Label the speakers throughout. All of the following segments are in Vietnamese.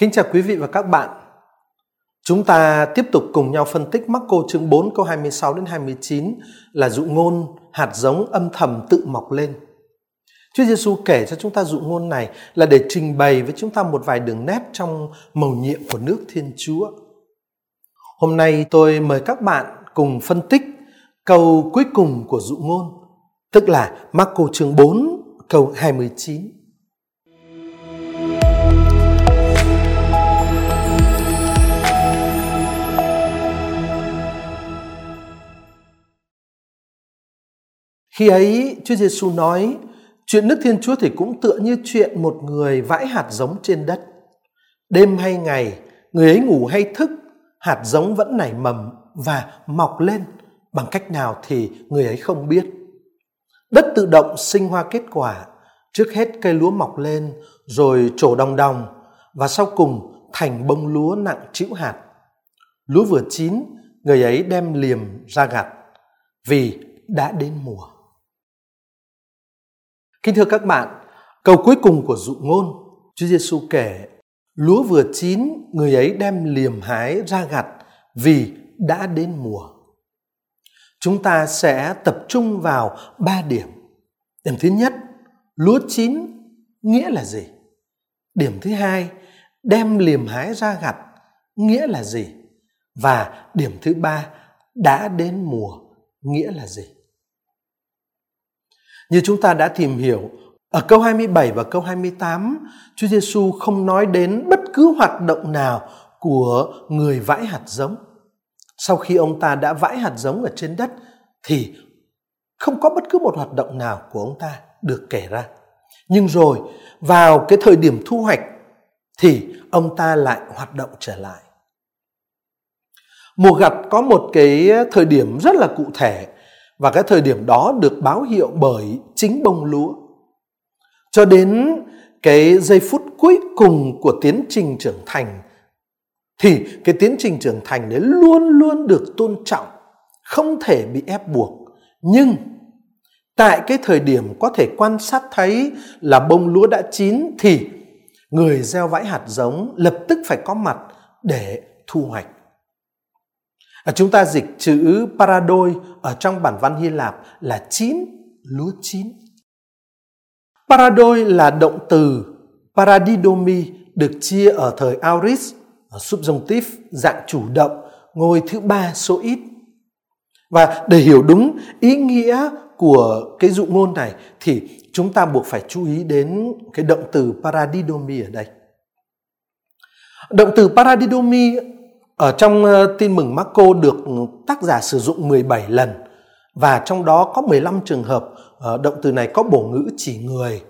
Speaker 1: Kính chào quý vị và các bạn. Chúng ta tiếp tục cùng nhau phân tích Marco chương 4 câu 26 đến 29 là dụ ngôn hạt giống âm thầm tự mọc lên. Chúa Giêsu kể cho chúng ta dụ ngôn này là để trình bày với chúng ta một vài đường nét trong mầu nhiệm của nước Thiên Chúa. Hôm nay tôi mời các bạn cùng phân tích câu cuối cùng của dụ ngôn, tức là Marco chương 4 câu 29. Khi ấy Chúa Giêsu nói, chuyện nước Thiên Chúa thì cũng tựa như chuyện một người vãi hạt giống trên đất. Đêm hay ngày, người ấy ngủ hay thức, hạt giống vẫn nảy mầm và mọc lên bằng cách nào thì người ấy không biết. Đất tự động sinh hoa kết quả, trước hết cây lúa mọc lên rồi trổ đồng đồng và sau cùng thành bông lúa nặng chịu hạt. Lúa vừa chín, người ấy đem liềm ra gặt vì đã đến mùa. Kính thưa các bạn, câu cuối cùng của dụ ngôn, Chúa Giêsu kể, lúa vừa chín, người ấy đem liềm hái ra gặt vì đã đến mùa. Chúng ta sẽ tập trung vào ba điểm. Điểm thứ nhất, lúa chín nghĩa là gì? Điểm thứ hai, đem liềm hái ra gặt nghĩa là gì? Và điểm thứ ba, đã đến mùa nghĩa là gì? Như chúng ta đã tìm hiểu, ở câu 27 và câu 28, Chúa Giêsu không nói đến bất cứ hoạt động nào của người vãi hạt giống. Sau khi ông ta đã vãi hạt giống ở trên đất thì không có bất cứ một hoạt động nào của ông ta được kể ra. Nhưng rồi vào cái thời điểm thu hoạch thì ông ta lại hoạt động trở lại. Mùa gặt có một cái thời điểm rất là cụ thể và cái thời điểm đó được báo hiệu bởi chính bông lúa. Cho đến cái giây phút cuối cùng của tiến trình trưởng thành thì cái tiến trình trưởng thành đấy luôn luôn được tôn trọng, không thể bị ép buộc. Nhưng tại cái thời điểm có thể quan sát thấy là bông lúa đã chín thì người gieo vãi hạt giống lập tức phải có mặt để thu hoạch. À, chúng ta dịch chữ paradoi ở trong bản văn Hy Lạp là chín, lúa chín. Paradoi là động từ paradidomi được chia ở thời Auris, subjunctive, dạng chủ động, ngôi thứ ba số ít. Và để hiểu đúng ý nghĩa của cái dụ ngôn này thì chúng ta buộc phải chú ý đến cái động từ paradidomi ở đây. Động từ paradidomi ở trong ờ, tin mừng Marco được tác giả sử dụng 17 lần và trong đó có 15 trường hợp ờ, động từ này có bổ ngữ chỉ người.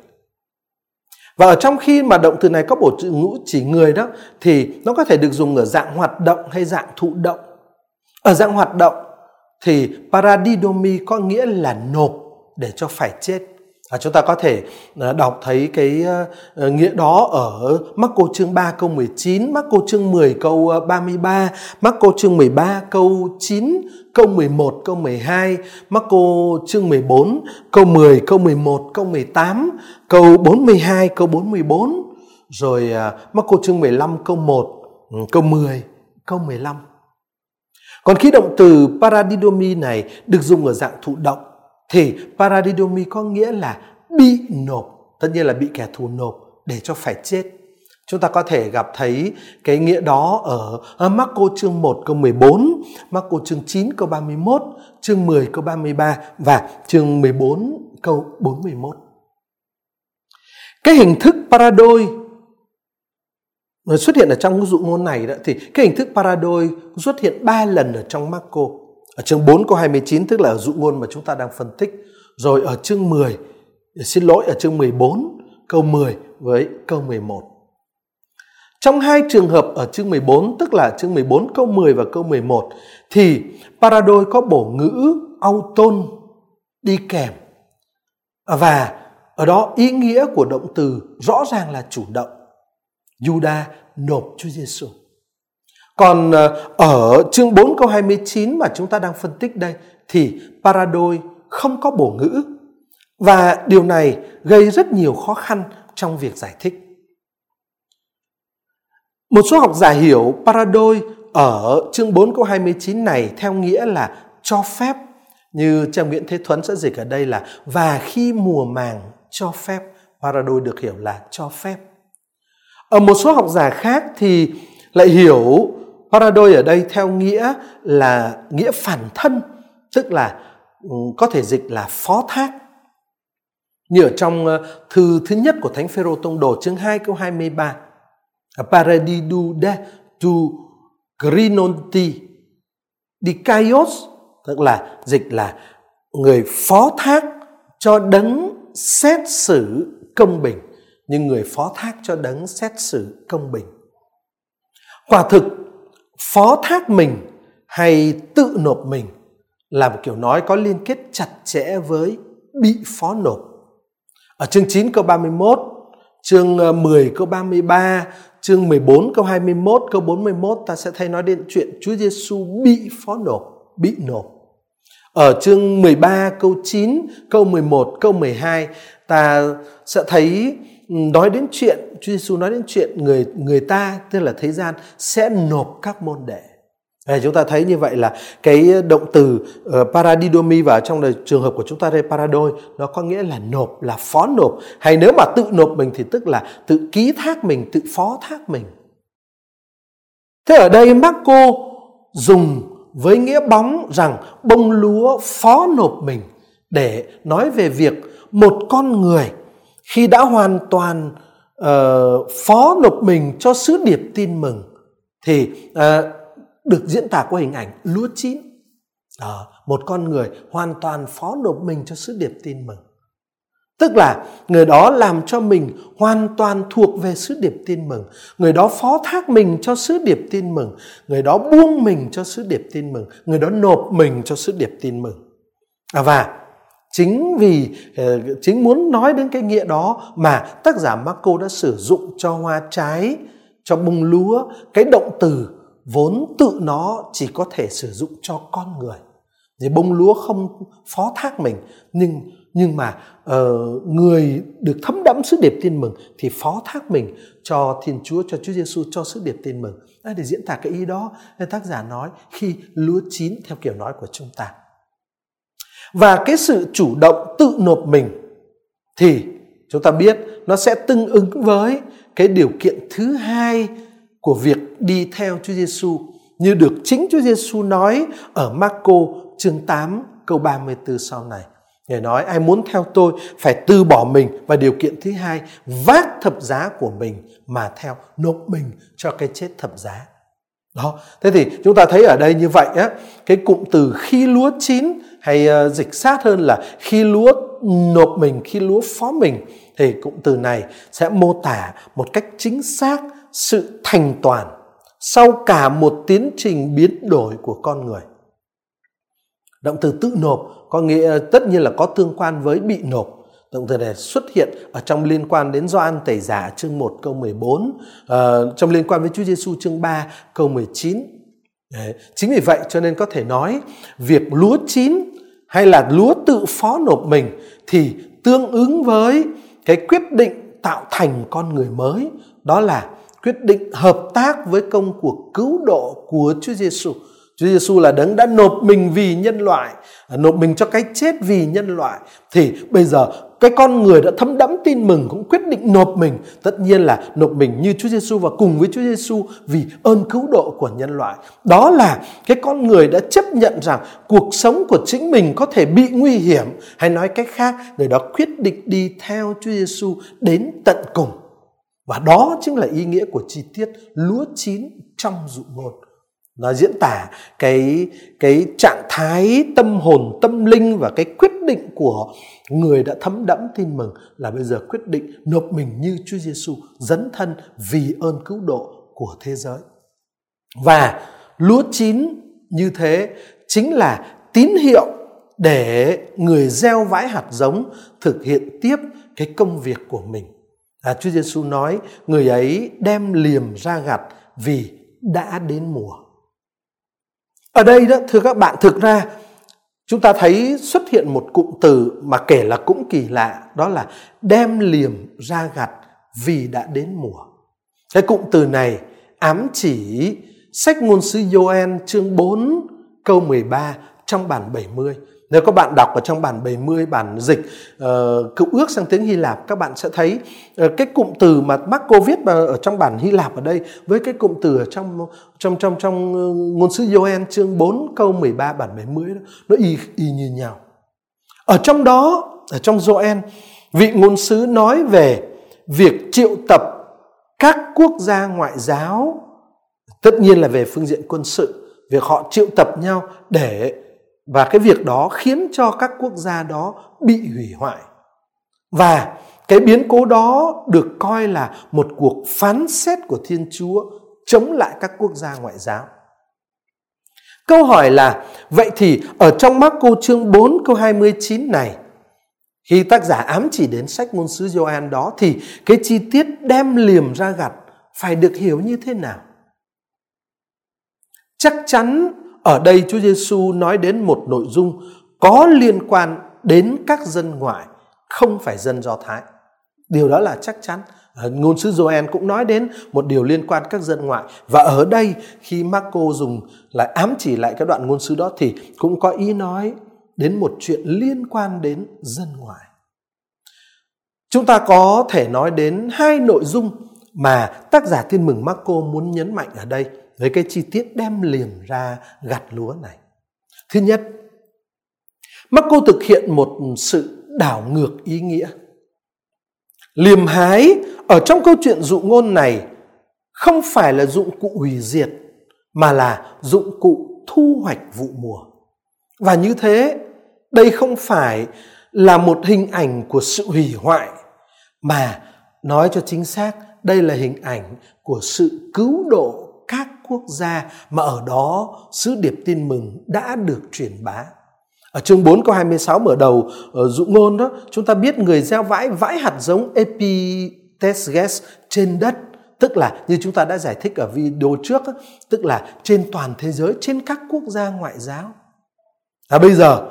Speaker 1: Và ở trong khi mà động từ này có bổ ngữ chỉ người đó, thì nó có thể được dùng ở dạng hoạt động hay dạng thụ động. Ở dạng hoạt động thì paradidomi có nghĩa là nộp để cho phải chết. À, chúng ta có thể à, đọc thấy cái à, à, nghĩa đó ở Marco chương 3 câu 19, Marco chương 10 câu 33, Marco chương 13 câu 9, câu 11 câu 12, Marco chương 14 câu 10, câu 11, câu 18, câu 42, câu 44, rồi uh, Marco chương 15 câu 1, ừ, câu 10, câu 15. Còn khi động từ paradidomi này được dùng ở dạng thụ động thì paradidomi có nghĩa là bị nộp, tất nhiên là bị kẻ thù nộp để cho phải chết. Chúng ta có thể gặp thấy cái nghĩa đó ở ờ, Marco chương 1 câu 14, Marco chương 9 câu 31, chương 10 câu 33 và chương 14 câu 41. Cái hình thức paradoi xuất hiện ở trong dụ ngôn này đó thì cái hình thức paradoi xuất hiện 3 lần ở trong Marco. Ở chương 4 câu 29 tức là ở dụ ngôn mà chúng ta đang phân tích. Rồi ở chương 10, xin lỗi ở chương 14 câu 10 với câu 11. Trong hai trường hợp ở chương 14 tức là chương 14 câu 10 và câu 11 thì paradoi có bổ ngữ auton đi kèm. Và ở đó ý nghĩa của động từ rõ ràng là chủ động. Juda nộp Chúa Giêsu. Còn ờ, ở chương 4 câu 29 mà chúng ta đang phân tích đây thì paradoi không có bổ ngữ và điều này gây rất nhiều khó khăn trong việc giải thích. Một số học giả hiểu paradoi ở chương 4 câu 29 này theo nghĩa là cho phép, như trang Nguyễn Thế Thuấn sẽ dịch ở đây là và khi mùa màng cho phép paradoi được hiểu là cho phép. Ở một số học giả khác thì lại hiểu paradoi ở đây theo nghĩa là nghĩa phản thân, tức là ừ, có thể dịch là phó thác. Như ở trong ờ, thư thứ nhất của Thánh Phêrô Tông Đồ chương 2 câu 23. Paradidu de tu grinonti dikaios tức là dịch là người phó thác cho đấng xét xử công bình nhưng người phó thác cho đấng xét xử công bình quả thực phó thác mình hay tự nộp mình là một kiểu nói có liên kết chặt chẽ với bị phó nộp. Ở chương 9 câu 31, chương ờ, 10 câu 33, chương 14 câu 21, câu 41 ta sẽ thấy nói đến chuyện Chúa Giêsu bị phó nộp, bị nộp. Ở chương 13 câu 9, câu 11, câu 12 ta sẽ thấy nói đến chuyện Chúa Giêsu nói đến chuyện người người ta tức là thế gian sẽ nộp các môn đệ. Để chúng ta thấy như vậy là cái động từ uh, paradidomi và trong đời trường hợp của chúng ta đây paradoi nó có nghĩa là nộp là phó nộp hay nếu mà tự nộp mình thì tức là tự ký thác mình tự phó thác mình thế ở đây Marco dùng với nghĩa bóng rằng bông lúa phó nộp mình để nói về việc một con người khi đã hoàn toàn uh, phó nộp mình cho sứ điệp tin mừng thì uh, được diễn tả qua hình ảnh lúa chín. Đó, một con người hoàn toàn phó nộp mình cho sứ điệp tin mừng. Tức là người đó làm cho mình hoàn toàn thuộc về sứ điệp tin mừng. Người đó phó thác mình cho sứ điệp tin mừng. Người đó buông mình cho sứ điệp tin mừng. Người đó nộp mình cho sứ điệp tin mừng. À, và chính vì ờ, chính muốn nói đến cái nghĩa đó mà tác giả Marco đã sử dụng cho hoa trái cho bông lúa. Cái động từ vốn tự nó chỉ có thể sử dụng cho con người. Thì bông lúa không phó thác mình nhưng nhưng mà uh, người được thấm đẫm sứ điệp tin mừng thì phó thác mình cho Thiên Chúa cho Chúa Giêsu cho sứ điệp tin mừng. Để diễn tả cái ý đó. Nên tác giả nói khi lúa chín theo kiểu nói của chúng ta và cái sự chủ động tự nộp mình thì chúng ta biết nó sẽ tương ứng với cái điều kiện thứ hai của việc đi theo Chúa Giêsu như được chính Chúa Giêsu nói ở Marco chương 8 câu 34 sau này. Ngài nói, ai muốn theo tôi phải từ bỏ mình và điều kiện thứ hai, vác thập giá của mình mà theo nộp mình cho cái chết thập giá. Đó, thế thì chúng ta thấy ở đây như vậy á, cái cụm từ khi lúa chín hay uh, dịch sát hơn là khi lúa nộp mình, khi lúa phó mình thì cụm từ này sẽ mô tả một cách chính xác sự thành toàn sau cả một tiến trình biến đổi của con người. Động từ tự nộp có nghĩa ờ, tất nhiên là có tương quan với bị nộp. Động từ này xuất hiện ở trong liên quan đến Gioan Tẩy Giả chương 1 câu 14, uh, ờ, trong liên quan với Chúa Giêsu chương 3 câu 19. Đấy. Chính vì vậy cho nên có thể nói việc lúa chín hay là lúa tự phó nộp mình thì tương ứng với cái quyết định tạo thành con người mới đó là quyết định hợp tác với công cuộc cứu độ của Chúa Giêsu. Chúa Giêsu là đấng đã nộp mình vì nhân loại, à, nộp mình cho cái chết vì nhân loại. Thì bây giờ cái con người đã thấm đẫm tin mừng cũng quyết định nộp mình, tất nhiên là nộp mình như Chúa Giêsu và cùng với Chúa Giêsu vì ơn cứu độ của nhân loại. Đó là cái con người đã chấp nhận rằng cuộc sống của chính mình có thể bị nguy hiểm, hay nói cách khác, người đó quyết định đi theo Chúa Giêsu đến tận cùng. Và đó chính là ý nghĩa của chi tiết lúa chín trong dụ ngôn. Nó diễn tả cái cái trạng thái tâm hồn, tâm linh và cái quyết định của người đã thấm đẫm tin mừng là bây giờ quyết định nộp mình như Chúa Giêsu dấn thân vì ơn cứu độ của thế giới. Và lúa chín như thế chính là tín hiệu để người gieo vãi hạt giống thực hiện tiếp cái công việc của mình À, Chúa Giêsu nói người ấy đem liềm ra gặt vì đã đến mùa. Ở đây đó, thưa các bạn, thực ra chúng ta thấy xuất hiện một cụm từ mà kể là cũng kỳ lạ, đó là đem liềm ra gặt vì đã đến mùa. Cái cụm từ này ám chỉ sách ngôn sứ Joel chương 4 câu 13 trong bản 70. Nếu các bạn đọc ở trong bản 70 bản dịch ờ, uh, cựu ước sang tiếng Hy Lạp các bạn sẽ thấy uh, cái cụm từ mà Marco viết ở trong bản Hy Lạp ở đây với cái cụm từ ở trong trong trong trong uh, ngôn sứ Gioan chương 4 câu 13 bản 70 đó, nó y y như nhau. Ở trong đó ở trong Gioan vị ngôn sứ nói về việc triệu tập các quốc gia ngoại giáo tất nhiên là về phương diện quân sự việc họ triệu tập nhau để và cái việc đó khiến cho các quốc gia đó bị hủy hoại và cái biến cố đó được coi là một cuộc phán xét của thiên chúa chống lại các quốc gia ngoại giáo câu hỏi là, vậy thì ở trong Marco chương 4 câu 29 này, khi tác giả ám chỉ đến sách ngôn sứ Gioan đó, thì cái chi tiết đem liềm ra gặt phải được hiểu như thế nào? Chắc chắn ở đây Chúa Giêsu nói đến một nội dung có liên quan đến các dân ngoại, không phải dân Do Thái. Điều đó là chắc chắn. Ngôn sứ Joel cũng nói đến một điều liên quan các dân ngoại và ở đây khi Marco dùng lại ám chỉ lại cái đoạn ngôn sứ đó thì cũng có ý nói đến một chuyện liên quan đến dân ngoại. Chúng ta có thể nói đến hai nội dung mà tác giả Thiên mừng Marco muốn nhấn mạnh ở đây với cái chi tiết đem liềm ra gặt lúa này. Thứ nhất, Marco thực hiện một sự đảo ngược ý nghĩa. Liềm hái ở trong câu chuyện dụ ngôn này không phải là dụng cụ hủy diệt mà là dụng cụ thu hoạch vụ mùa. Và như thế, đây không phải là một hình ảnh của sự hủy hoại mà nói cho chính xác đây là hình ảnh của sự cứu độ các quốc gia mà ở đó sứ điệp tin mừng đã được truyền bá. Ở chương 4 câu 26 mở đầu ở dụ ngôn đó, chúng ta biết người gieo vãi vãi hạt giống epitesges trên đất, tức là như chúng ta đã giải thích ở video trước, tức là trên toàn thế giới, trên các quốc gia ngoại giáo. Và bây giờ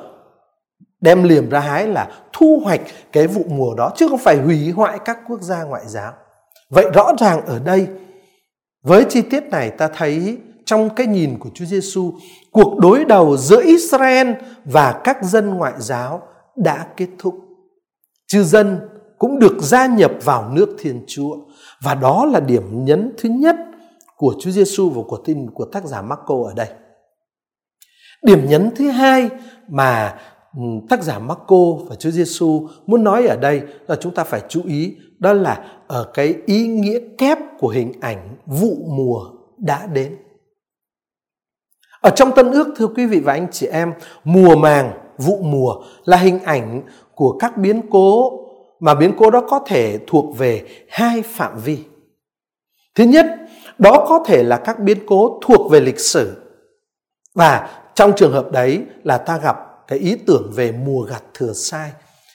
Speaker 1: đem liềm ra hái là thu hoạch cái vụ mùa đó chứ không phải hủy hoại các quốc gia ngoại giáo. Vậy rõ ràng ở đây với chi tiết này ta thấy trong cái nhìn của Chúa Giêsu, cuộc đối đầu giữa Israel và các dân ngoại giáo đã kết thúc. Chư dân cũng được gia nhập vào nước Thiên Chúa và đó là điểm nhấn thứ nhất của Chúa Giêsu và của tin của tác giả Marco ở đây. Điểm nhấn thứ hai mà Ừ, tác giả Marco và Chúa Giêsu muốn nói ở đây là chúng ta phải chú ý đó là ở cái ý nghĩa kép của hình ảnh vụ mùa đã đến. Ở trong Tân ước thưa quý vị và anh chị em, mùa màng, vụ mùa là hình ảnh của các biến cố mà biến cố đó có thể thuộc về hai phạm vi. Thứ nhất, đó có thể là các biến cố thuộc về lịch sử. Và trong trường hợp đấy là ta gặp cái ý tưởng về mùa gặt thừa sai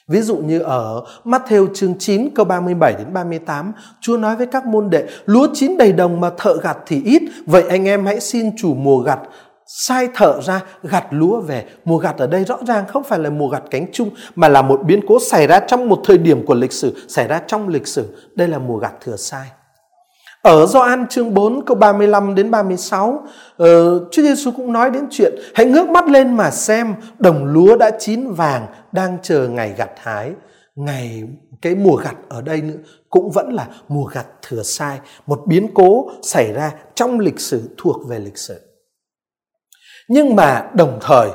Speaker 1: Ví dụ như ở Matthew chương 9 câu 37 đến 38, Chúa nói với các môn đệ, lúa chín đầy đồng mà thợ gặt thì ít, vậy anh em hãy xin chủ mùa gặt sai thợ ra gặt lúa về. Mùa gặt ở đây rõ ràng không phải là mùa gặt cánh chung mà là một biến cố xảy ra trong một thời điểm của lịch sử, xảy ra trong lịch sử. Đây là mùa gặt thừa sai. Ở Gioan chương 4 câu 35 đến 36, uh, ờ, Chúa Giêsu cũng nói đến chuyện hãy ngước mắt lên mà xem đồng lúa đã chín vàng đang chờ ngày gặt hái. Ngày cái mùa gặt ở đây nữa cũng vẫn là mùa gặt thừa sai, một biến cố xảy ra trong lịch sử thuộc về lịch sử. Nhưng mà đồng thời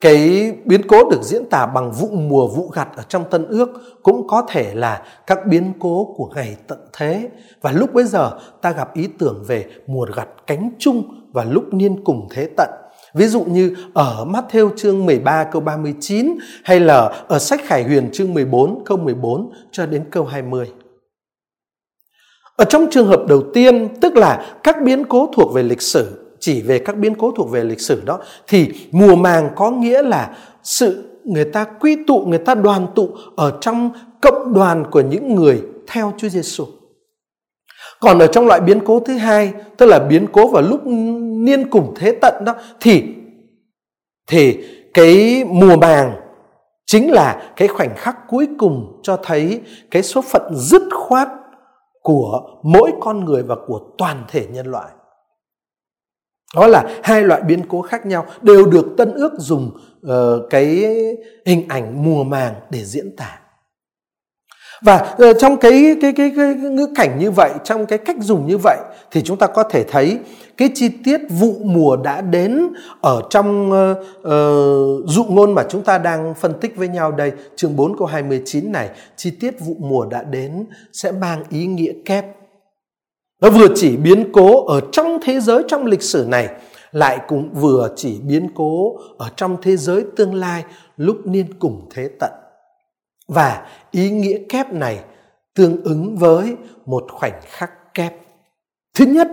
Speaker 1: cái biến cố được diễn tả bằng vụ mùa vụ gặt ở trong tân ước cũng có thể là các biến cố của ngày tận thế và lúc bấy giờ ta gặp ý tưởng về mùa gặt cánh chung và lúc niên cùng thế tận Ví dụ như ở Matthew chương 13 câu 39 hay là ở sách Khải Huyền chương 14 câu 14 cho đến câu 20. Ở trong trường hợp đầu tiên, tức là các biến cố thuộc về lịch sử, chỉ về các biến cố thuộc về lịch sử đó thì mùa màng có nghĩa là sự người ta quy tụ, người ta đoàn tụ ở trong cộng đoàn của những người theo Chúa Giêsu. Còn ở trong loại biến cố thứ hai, tức là biến cố vào lúc niên cùng thế tận đó thì thì cái mùa màng chính là cái khoảnh khắc cuối cùng cho thấy cái số phận dứt khoát của mỗi con người và của toàn thể nhân loại. Đó là hai loại biến cố khác nhau đều được Tân ước dùng uh, cái hình ảnh mùa màng để diễn tả. Và uh, trong cái cái cái, cái ngữ cảnh như vậy, trong cái cách dùng như vậy thì chúng ta có thể thấy cái chi tiết vụ mùa đã đến ở trong uh, uh, dụ ngôn mà chúng ta đang phân tích với nhau đây, chương 4 câu 29 này, chi tiết vụ mùa đã đến sẽ mang ý nghĩa kép. Nó vừa chỉ biến cố ở trong thế giới trong lịch sử này lại cũng vừa chỉ biến cố ở trong thế giới tương lai lúc niên cùng thế tận. Và ý nghĩa kép này tương ứng với một khoảnh khắc kép. Thứ nhất,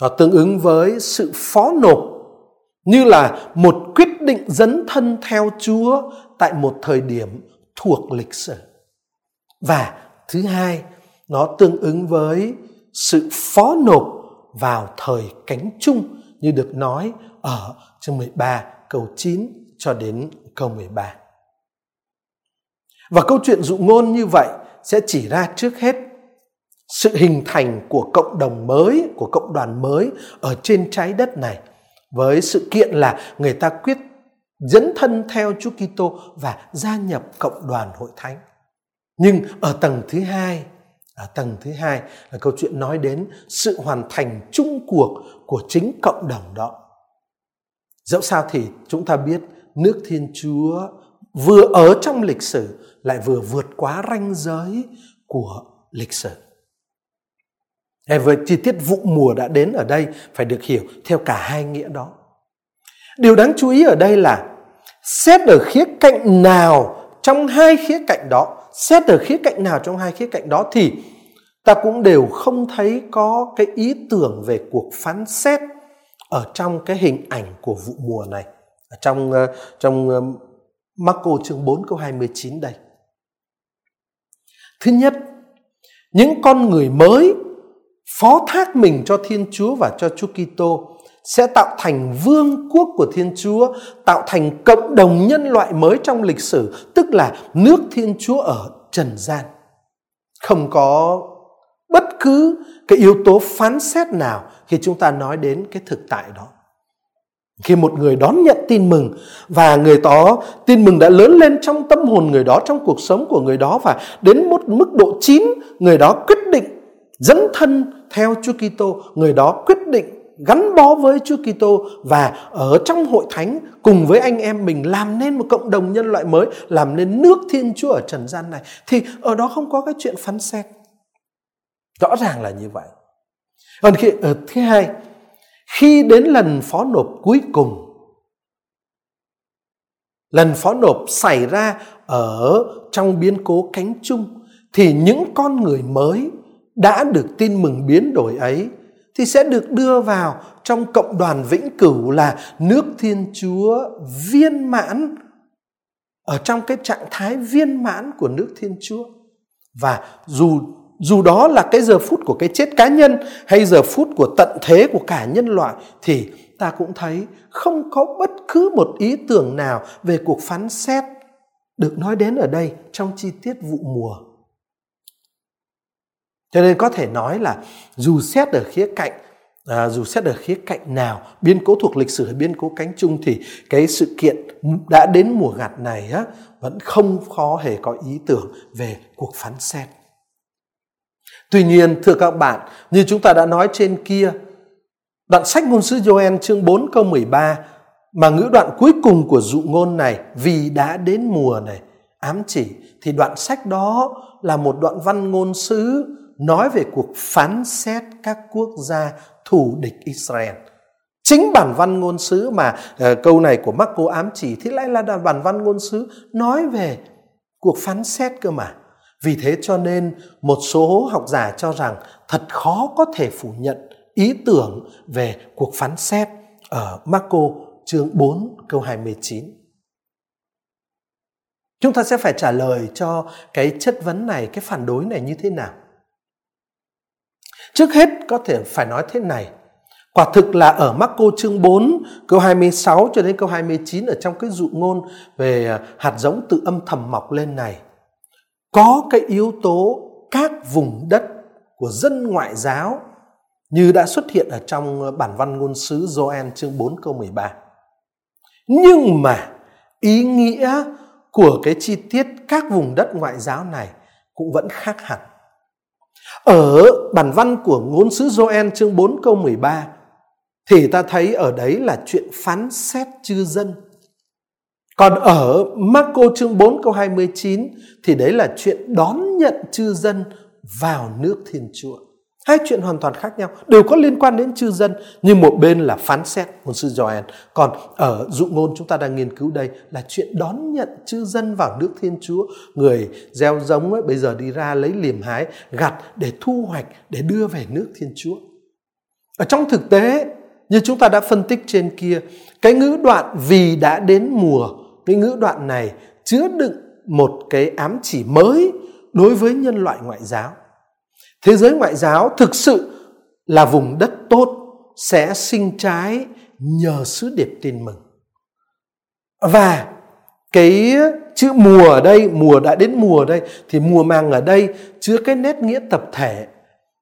Speaker 1: nó tương ứng với sự phó nộp như là một quyết định dấn thân theo Chúa tại một thời điểm thuộc lịch sử. Và thứ hai, nó tương ứng với sự phó nộp vào thời cánh chung như được nói ở chương 13 câu 9 cho đến câu 13. Và câu chuyện dụ ngôn như vậy sẽ chỉ ra trước hết sự hình thành của cộng đồng mới, của cộng đoàn mới ở trên trái đất này với sự kiện là người ta quyết dẫn thân theo Chúa Kitô và gia nhập cộng đoàn hội thánh. Nhưng ở tầng thứ hai, À, tầng thứ hai là câu chuyện nói đến sự hoàn thành chung cuộc của chính cộng đồng đó. Dẫu sao thì chúng ta biết nước Thiên Chúa vừa ở trong lịch sử lại vừa vượt quá ranh giới của lịch sử. Hay với chi tiết vụ mùa đã đến ở đây phải được hiểu theo cả hai nghĩa đó. Điều đáng chú ý ở đây là xét ở khía cạnh nào trong hai khía cạnh đó, xét ở khía cạnh nào trong hai khía cạnh đó thì ta cũng đều không thấy có cái ý tưởng về cuộc phán xét ở trong cái hình ảnh của vụ mùa này. Ở trong ờ, trong ờ, Marco chương 4 câu 29 đây. Thứ nhất, những con người mới phó thác mình cho Thiên Chúa và cho Chúa Kitô sẽ tạo thành vương quốc của Thiên Chúa, tạo thành cộng đồng nhân loại mới trong lịch sử, tức là nước Thiên Chúa ở trần gian. Không có bất cứ cái yếu tố phán xét nào khi chúng ta nói đến cái thực tại đó. Khi một người đón nhận tin mừng và người đó tin mừng đã lớn lên trong tâm hồn người đó, trong cuộc sống của người đó và đến một mức độ chín, người đó quyết định dẫn thân theo Chúa Kitô, người đó quyết định gắn bó với Chúa Kitô và ở trong hội thánh cùng với anh em mình làm nên một cộng đồng nhân loại mới, làm nên nước Thiên Chúa ở trần gian này thì ở đó không có cái chuyện phán xét. Rõ ràng là như vậy. Còn khi ở thứ hai, khi đến lần phó nộp cuối cùng lần phó nộp xảy ra ở trong biến cố cánh chung thì những con người mới đã được tin mừng biến đổi ấy thì sẽ được đưa vào trong cộng đoàn vĩnh cửu là nước Thiên Chúa viên mãn, ở trong cái trạng thái viên mãn của nước Thiên Chúa. Và dù dù đó là cái giờ phút của cái chết cá nhân hay giờ phút của tận thế của cả nhân loại, thì ta cũng thấy không có bất cứ một ý tưởng nào về cuộc phán xét được nói đến ở đây trong chi tiết vụ mùa cho nên có thể nói là dù xét ở khía cạnh à, dù xét ở khía cạnh nào biên cố thuộc lịch sử hay biên cố cánh chung thì cái sự kiện đã đến mùa gặt này á, vẫn không khó hề có ý tưởng về cuộc phán xét. Tuy nhiên thưa các bạn như chúng ta đã nói trên kia đoạn sách ngôn sứ Joel chương 4 câu 13 mà ngữ đoạn cuối cùng của dụ ngôn này vì đã đến mùa này ám chỉ thì đoạn sách đó là một đoạn văn ngôn sứ nói về cuộc phán xét các quốc gia thù địch Israel. Chính bản văn ngôn sứ mà uh, câu này của Marco ám chỉ thì lại là bản văn ngôn sứ nói về cuộc phán xét cơ mà. Vì thế cho nên một số học giả cho rằng thật khó có thể phủ nhận ý tưởng về cuộc phán xét ở Marco chương 4 câu 29. Chúng ta sẽ phải trả lời cho cái chất vấn này, cái phản đối này như thế nào. Trước hết có thể phải nói thế này. Quả thực là ở Marco chương 4 câu 26 cho đến câu 29 ở trong cái dụ ngôn về à, hạt giống tự âm thầm mọc lên này. Có cái yếu tố các vùng đất của dân ngoại giáo như đã xuất hiện ở trong à, bản văn ngôn sứ Joel chương 4 câu 13. Nhưng mà ý nghĩa của cái chi tiết các vùng đất ngoại giáo này cũng vẫn khác hẳn. Ở bản văn của ngôn sứ Joel chương 4 câu 13 thì ta thấy ở đấy là chuyện phán xét chư dân. Còn ở Marco chương 4 câu 29 thì đấy là chuyện đón nhận chư dân vào nước Thiên Chúa. Hai chuyện hoàn toàn khác nhau, đều có liên quan đến chư dân, nhưng một bên là phán xét một sư Joel, còn ở dụ ngôn chúng ta đang nghiên cứu đây là chuyện đón nhận chư dân vào nước Thiên Chúa. Người gieo giống ấy, bây giờ đi ra lấy liềm hái, gặt để thu hoạch, để đưa về nước Thiên Chúa. Ở trong thực tế, như chúng ta đã phân tích trên kia, cái ngữ đoạn vì đã đến mùa, cái ngữ đoạn này chứa đựng một cái ám chỉ mới đối với nhân loại ngoại giáo Thế giới ngoại giáo thực sự là vùng đất tốt sẽ sinh trái nhờ sứ điệp tin mừng. Và cái chữ mùa ở đây, mùa đã đến mùa đây thì mùa màng ở đây chứa cái nét nghĩa tập thể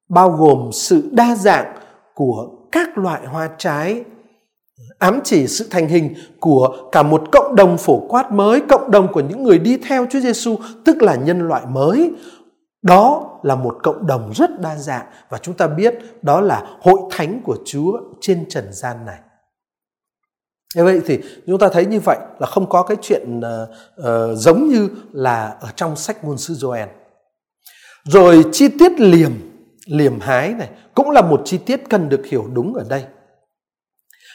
Speaker 1: bao gồm sự đa dạng của các loại hoa trái ám chỉ sự thành hình của cả một cộng đồng phổ quát mới, cộng đồng của những người đi theo Chúa Giêsu, tức là nhân loại mới đó là một cộng đồng rất đa dạng và chúng ta biết đó là hội thánh của Chúa trên trần gian này. Như vậy thì chúng ta thấy như vậy là không có cái chuyện uh, uh, giống như là ở trong sách ngôn sứ Joel. Rồi chi tiết liềm, liềm hái này cũng là một chi tiết cần được hiểu đúng ở đây.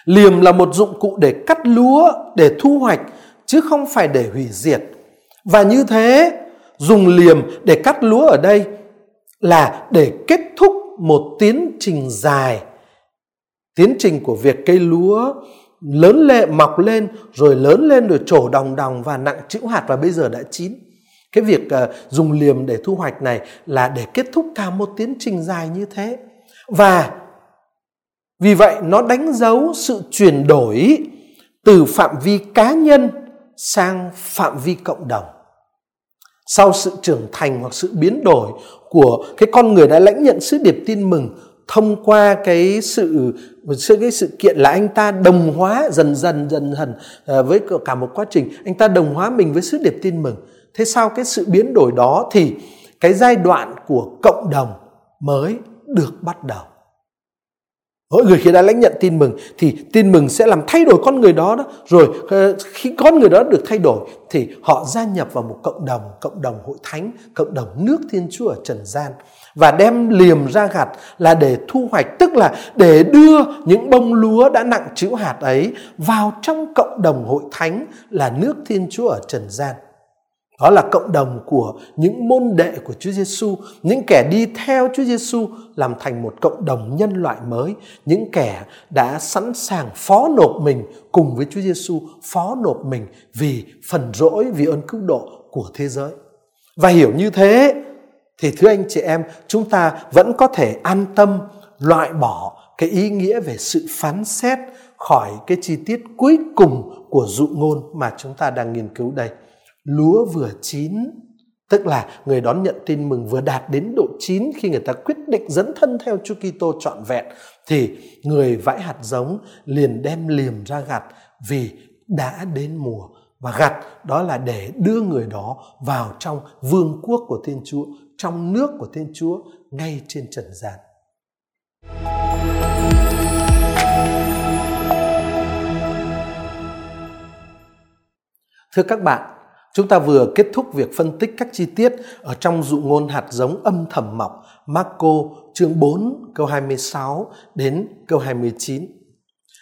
Speaker 1: Liềm là một dụng cụ để cắt lúa, để thu hoạch chứ không phải để hủy diệt. Và như thế dùng liềm để cắt lúa ở đây là để kết thúc một tiến trình dài. Tiến trình của việc cây lúa lớn lệ mọc lên rồi lớn lên rồi trổ đồng đồng và nặng chữ hạt và bây giờ đã chín. Cái việc uh, dùng liềm để thu hoạch này là để kết thúc cả một tiến trình dài như thế. Và vì vậy nó đánh dấu sự chuyển đổi từ phạm vi cá nhân sang phạm vi cộng đồng sau sự trưởng thành hoặc sự biến đổi của cái con người đã lãnh nhận sứ điệp tin mừng thông qua cái sự sự cái sự kiện là anh ta đồng hóa dần dần dần dần à, với cả một quá trình anh ta đồng hóa mình với sứ điệp tin mừng. Thế sau cái sự biến đổi đó thì cái giai đoạn của cộng đồng mới được bắt đầu. Mỗi người khi đã lãnh nhận tin mừng thì tin mừng sẽ làm thay đổi con người đó đó. Rồi ờ, khi con người đó được thay đổi thì họ gia nhập vào một cộng đồng, cộng đồng hội thánh, cộng đồng nước Thiên Chúa ở trần gian và đem liềm ra gặt là để thu hoạch tức là để đưa những bông lúa đã nặng chữ hạt ấy vào trong cộng đồng hội thánh là nước Thiên Chúa ở trần gian. Đó là cộng đồng của những môn đệ của Chúa Giêsu, những kẻ đi theo Chúa Giêsu làm thành một cộng đồng nhân loại mới, những kẻ đã sẵn sàng phó nộp mình cùng với Chúa Giêsu, phó nộp mình vì phần rỗi, vì ơn cứu độ của thế giới. Và hiểu như thế thì thưa anh chị em, chúng ta vẫn có thể an tâm loại bỏ cái ý nghĩa về sự phán xét khỏi cái chi tiết cuối cùng của dụ ngôn mà chúng ta đang nghiên cứu đây lúa vừa chín tức là người đón nhận tin mừng vừa đạt đến độ chín khi người ta quyết định dẫn thân theo Chúa Kitô trọn vẹn thì người vãi hạt giống liền đem liềm ra gặt vì đã đến mùa và gặt đó là để đưa người đó vào trong vương quốc của Thiên Chúa, trong nước của Thiên Chúa ngay trên trần gian. Thưa các bạn, Chúng ta vừa kết thúc việc phân tích các chi tiết ở trong dụ ngôn hạt giống âm thầm mọc Marco chương 4 câu 26 đến câu 29.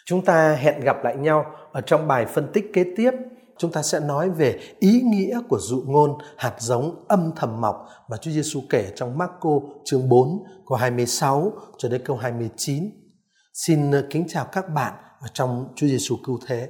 Speaker 1: Chúng ta hẹn gặp lại nhau ở trong bài phân tích kế tiếp. Chúng ta sẽ nói về ý nghĩa của dụ ngôn hạt giống âm thầm mọc mà Chúa Giêsu kể trong Marco chương 4 câu 26 cho đến câu 29. Xin kính chào các bạn ở trong Chúa Giêsu cứu thế.